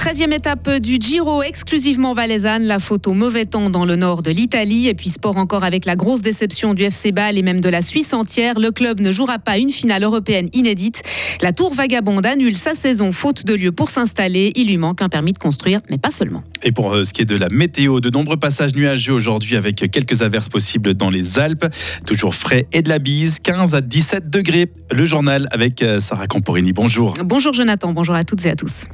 13e étape du Giro exclusivement valaisanne. La photo mauvais temps dans le nord de l'Italie. Et puis sport encore avec la grosse déception du FC Bâle et même de la Suisse entière. Le club ne jouera pas une finale européenne inédite. La Tour Vagabonde annule sa saison faute de lieu pour s'installer. Il lui manque un permis de construire, mais pas seulement. Et pour euh, ce qui est de la météo, de nombreux passages nuageux aujourd'hui avec quelques averses possibles dans les Alpes. Toujours frais et de la bise. 15 à 17 degrés. Le journal avec euh, Sarah Camporini. Bonjour. Bonjour Jonathan. Bonjour à toutes et à tous.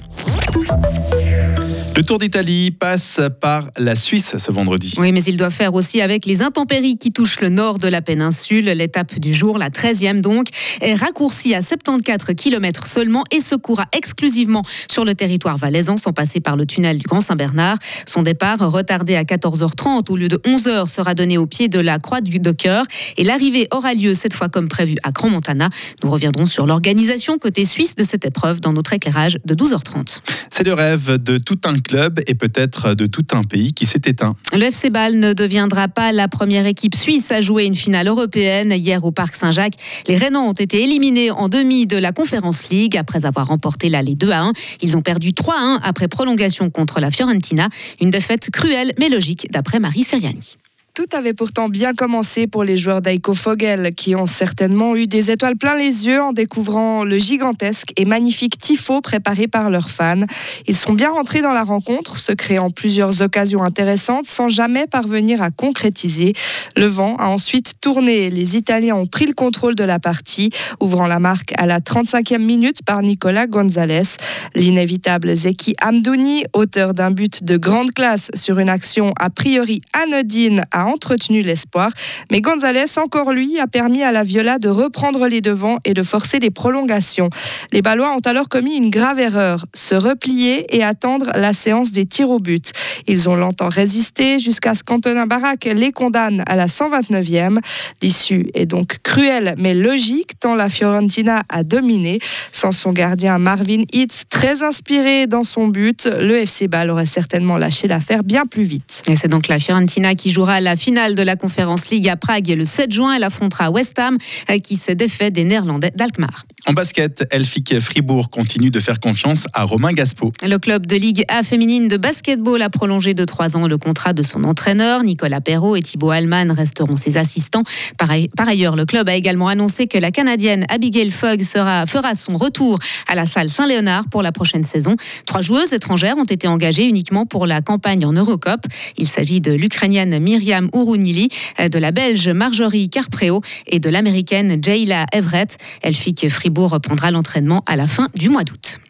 Podcast. Le Tour d'Italie passe par la Suisse ce vendredi. Oui, mais il doit faire aussi avec les intempéries qui touchent le nord de la péninsule. L'étape du jour, la 13e donc, est raccourcie à 74 km seulement et se courra exclusivement sur le territoire valaisan sans passer par le tunnel du Grand Saint-Bernard. Son départ, retardé à 14h30 au lieu de 11h, sera donné au pied de la Croix du Docker et l'arrivée aura lieu cette fois comme prévu à Grand Montana. Nous reviendrons sur l'organisation côté suisse de cette épreuve dans notre éclairage de 12h30. C'est le rêve de tout un club et peut-être de tout un pays qui s'est éteint. Le FC Bâle ne deviendra pas la première équipe suisse à jouer une finale européenne. Hier au Parc Saint-Jacques, les Rénans ont été éliminés en demi de la Conference League après avoir remporté l'aller 2 à 1. Ils ont perdu 3 à 1 après prolongation contre la Fiorentina. Une défaite cruelle mais logique d'après Marie Seriani. Tout avait pourtant bien commencé pour les joueurs d'Aiko Fogel, qui ont certainement eu des étoiles plein les yeux en découvrant le gigantesque et magnifique tifo préparé par leurs fans. Ils sont bien rentrés dans la rencontre, se créant plusieurs occasions intéressantes sans jamais parvenir à concrétiser. Le vent a ensuite tourné. Les Italiens ont pris le contrôle de la partie, ouvrant la marque à la 35e minute par Nicolas Gonzalez. L'inévitable Zeki Amdouni, auteur d'un but de grande classe sur une action a priori anodine, a entretenu l'espoir. Mais Gonzalez, encore lui, a permis à la Viola de reprendre les devants et de forcer les prolongations. Les Ballois ont alors commis une grave erreur, se replier et attendre la séance des tirs au but. Ils ont longtemps résisté jusqu'à ce qu'Antonin Barak les condamne à la 129e. L'issue est donc cruelle mais logique tant la Fiorentina a dominé. Sans son gardien Marvin Hitz, très inspiré dans son but, le FC Bâle aurait certainement lâché l'affaire bien plus vite. C'est donc la Fiorentina qui jouera la finale de la Conférence League à Prague le 7 juin. Elle affrontera West Ham euh, qui s'est défait des Néerlandais d'Alkmaar. En basket, Elfic Fribourg continue de faire confiance à Romain Gaspo. Le club de Ligue A féminine de basketball a prolongé de trois ans le contrat de son entraîneur. Nicolas Perrault et Thibaut Allman resteront ses assistants. Par ailleurs, le club a également annoncé que la Canadienne Abigail Fogg fera son retour à la salle Saint-Léonard pour la prochaine saison. Trois joueuses étrangères ont été engagées uniquement pour la campagne en Eurocup. Il s'agit de l'Ukrainienne Myriam Urunili, de la Belge Marjorie Carpreo et de l'Américaine Jayla Everett. Elfic Fribourg reprendra l'entraînement à la fin du mois d'août.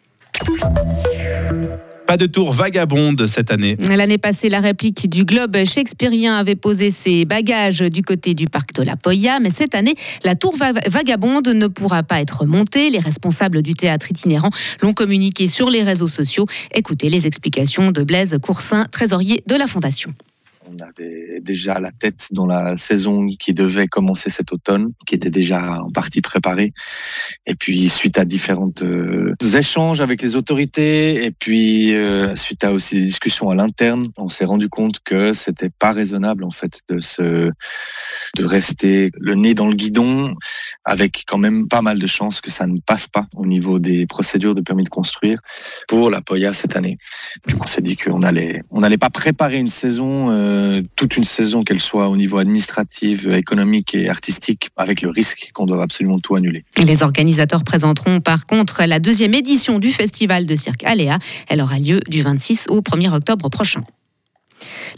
Pas de tour vagabonde cette année. L'année passée, la réplique du globe shakespearien avait posé ses bagages du côté du parc de la Poya, mais cette année, la tour vagabonde ne pourra pas être montée. Les responsables du théâtre itinérant l'ont communiqué sur les réseaux sociaux. Écoutez les explications de Blaise Coursin, trésorier de la Fondation. On avait déjà la tête dans la saison qui devait commencer cet automne, qui était déjà en partie préparée. Et puis suite à différentes euh, échanges avec les autorités, et puis euh, suite à aussi des discussions à l'interne, on s'est rendu compte que c'était pas raisonnable en fait de se de rester le nez dans le guidon, avec quand même pas mal de chances que ça ne passe pas au niveau des procédures de permis de construire pour la Poya cette année. Du coup, on s'est dit qu'on allait on n'allait pas préparer une saison. Euh, toute une saison, qu'elle soit au niveau administratif, économique et artistique, avec le risque qu'on doit absolument tout annuler. Les organisateurs présenteront par contre la deuxième édition du festival de cirque Aléa. Elle aura lieu du 26 au 1er octobre prochain.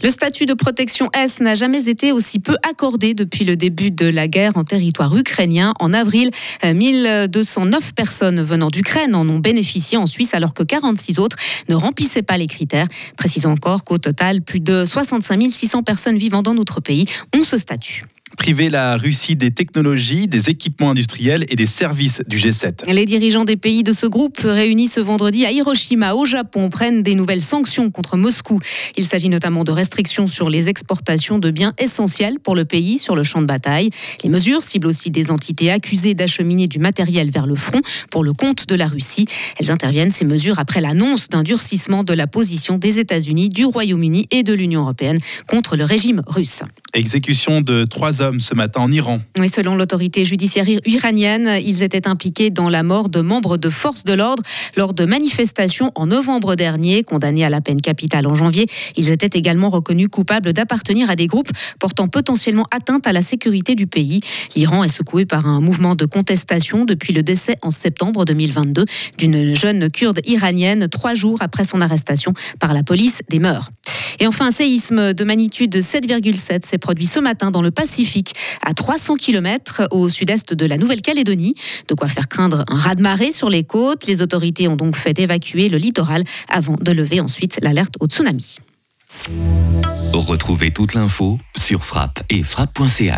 Le statut de protection S n'a jamais été aussi peu accordé depuis le début de la guerre en territoire ukrainien. En avril, 1209 personnes venant d'Ukraine en ont bénéficié en Suisse alors que 46 autres ne remplissaient pas les critères. Précisons encore qu'au total, plus de 65 600 personnes vivant dans notre pays ont ce statut priver la Russie des technologies, des équipements industriels et des services du G7. Les dirigeants des pays de ce groupe réunis ce vendredi à Hiroshima au Japon prennent des nouvelles sanctions contre Moscou. Il s'agit notamment de restrictions sur les exportations de biens essentiels pour le pays sur le champ de bataille. Les mesures ciblent aussi des entités accusées d'acheminer du matériel vers le front pour le compte de la Russie. Elles interviennent ces mesures après l'annonce d'un durcissement de la position des États-Unis, du Royaume-Uni et de l'Union européenne contre le régime russe. Exécution de trois trois ce matin en Iran. Selon l'autorité judiciaire iranienne, ils étaient impliqués dans la mort de membres de forces de l'ordre lors de manifestations en novembre dernier, condamnés à la peine capitale en janvier. Ils étaient également reconnus coupables d'appartenir à des groupes portant potentiellement atteinte à la sécurité du pays. L'Iran est secoué par un mouvement de contestation depuis le décès en septembre 2022 d'une jeune kurde iranienne, trois jours après son arrestation par la police des mœurs. Et enfin, un séisme de magnitude 7,7 s'est produit ce matin dans le Pacifique, à 300 km au sud-est de la Nouvelle-Calédonie. De quoi faire craindre un raz-de-marée sur les côtes. Les autorités ont donc fait évacuer le littoral avant de lever ensuite l'alerte au tsunami. Retrouvez toute l'info sur frappe et frappe.ch.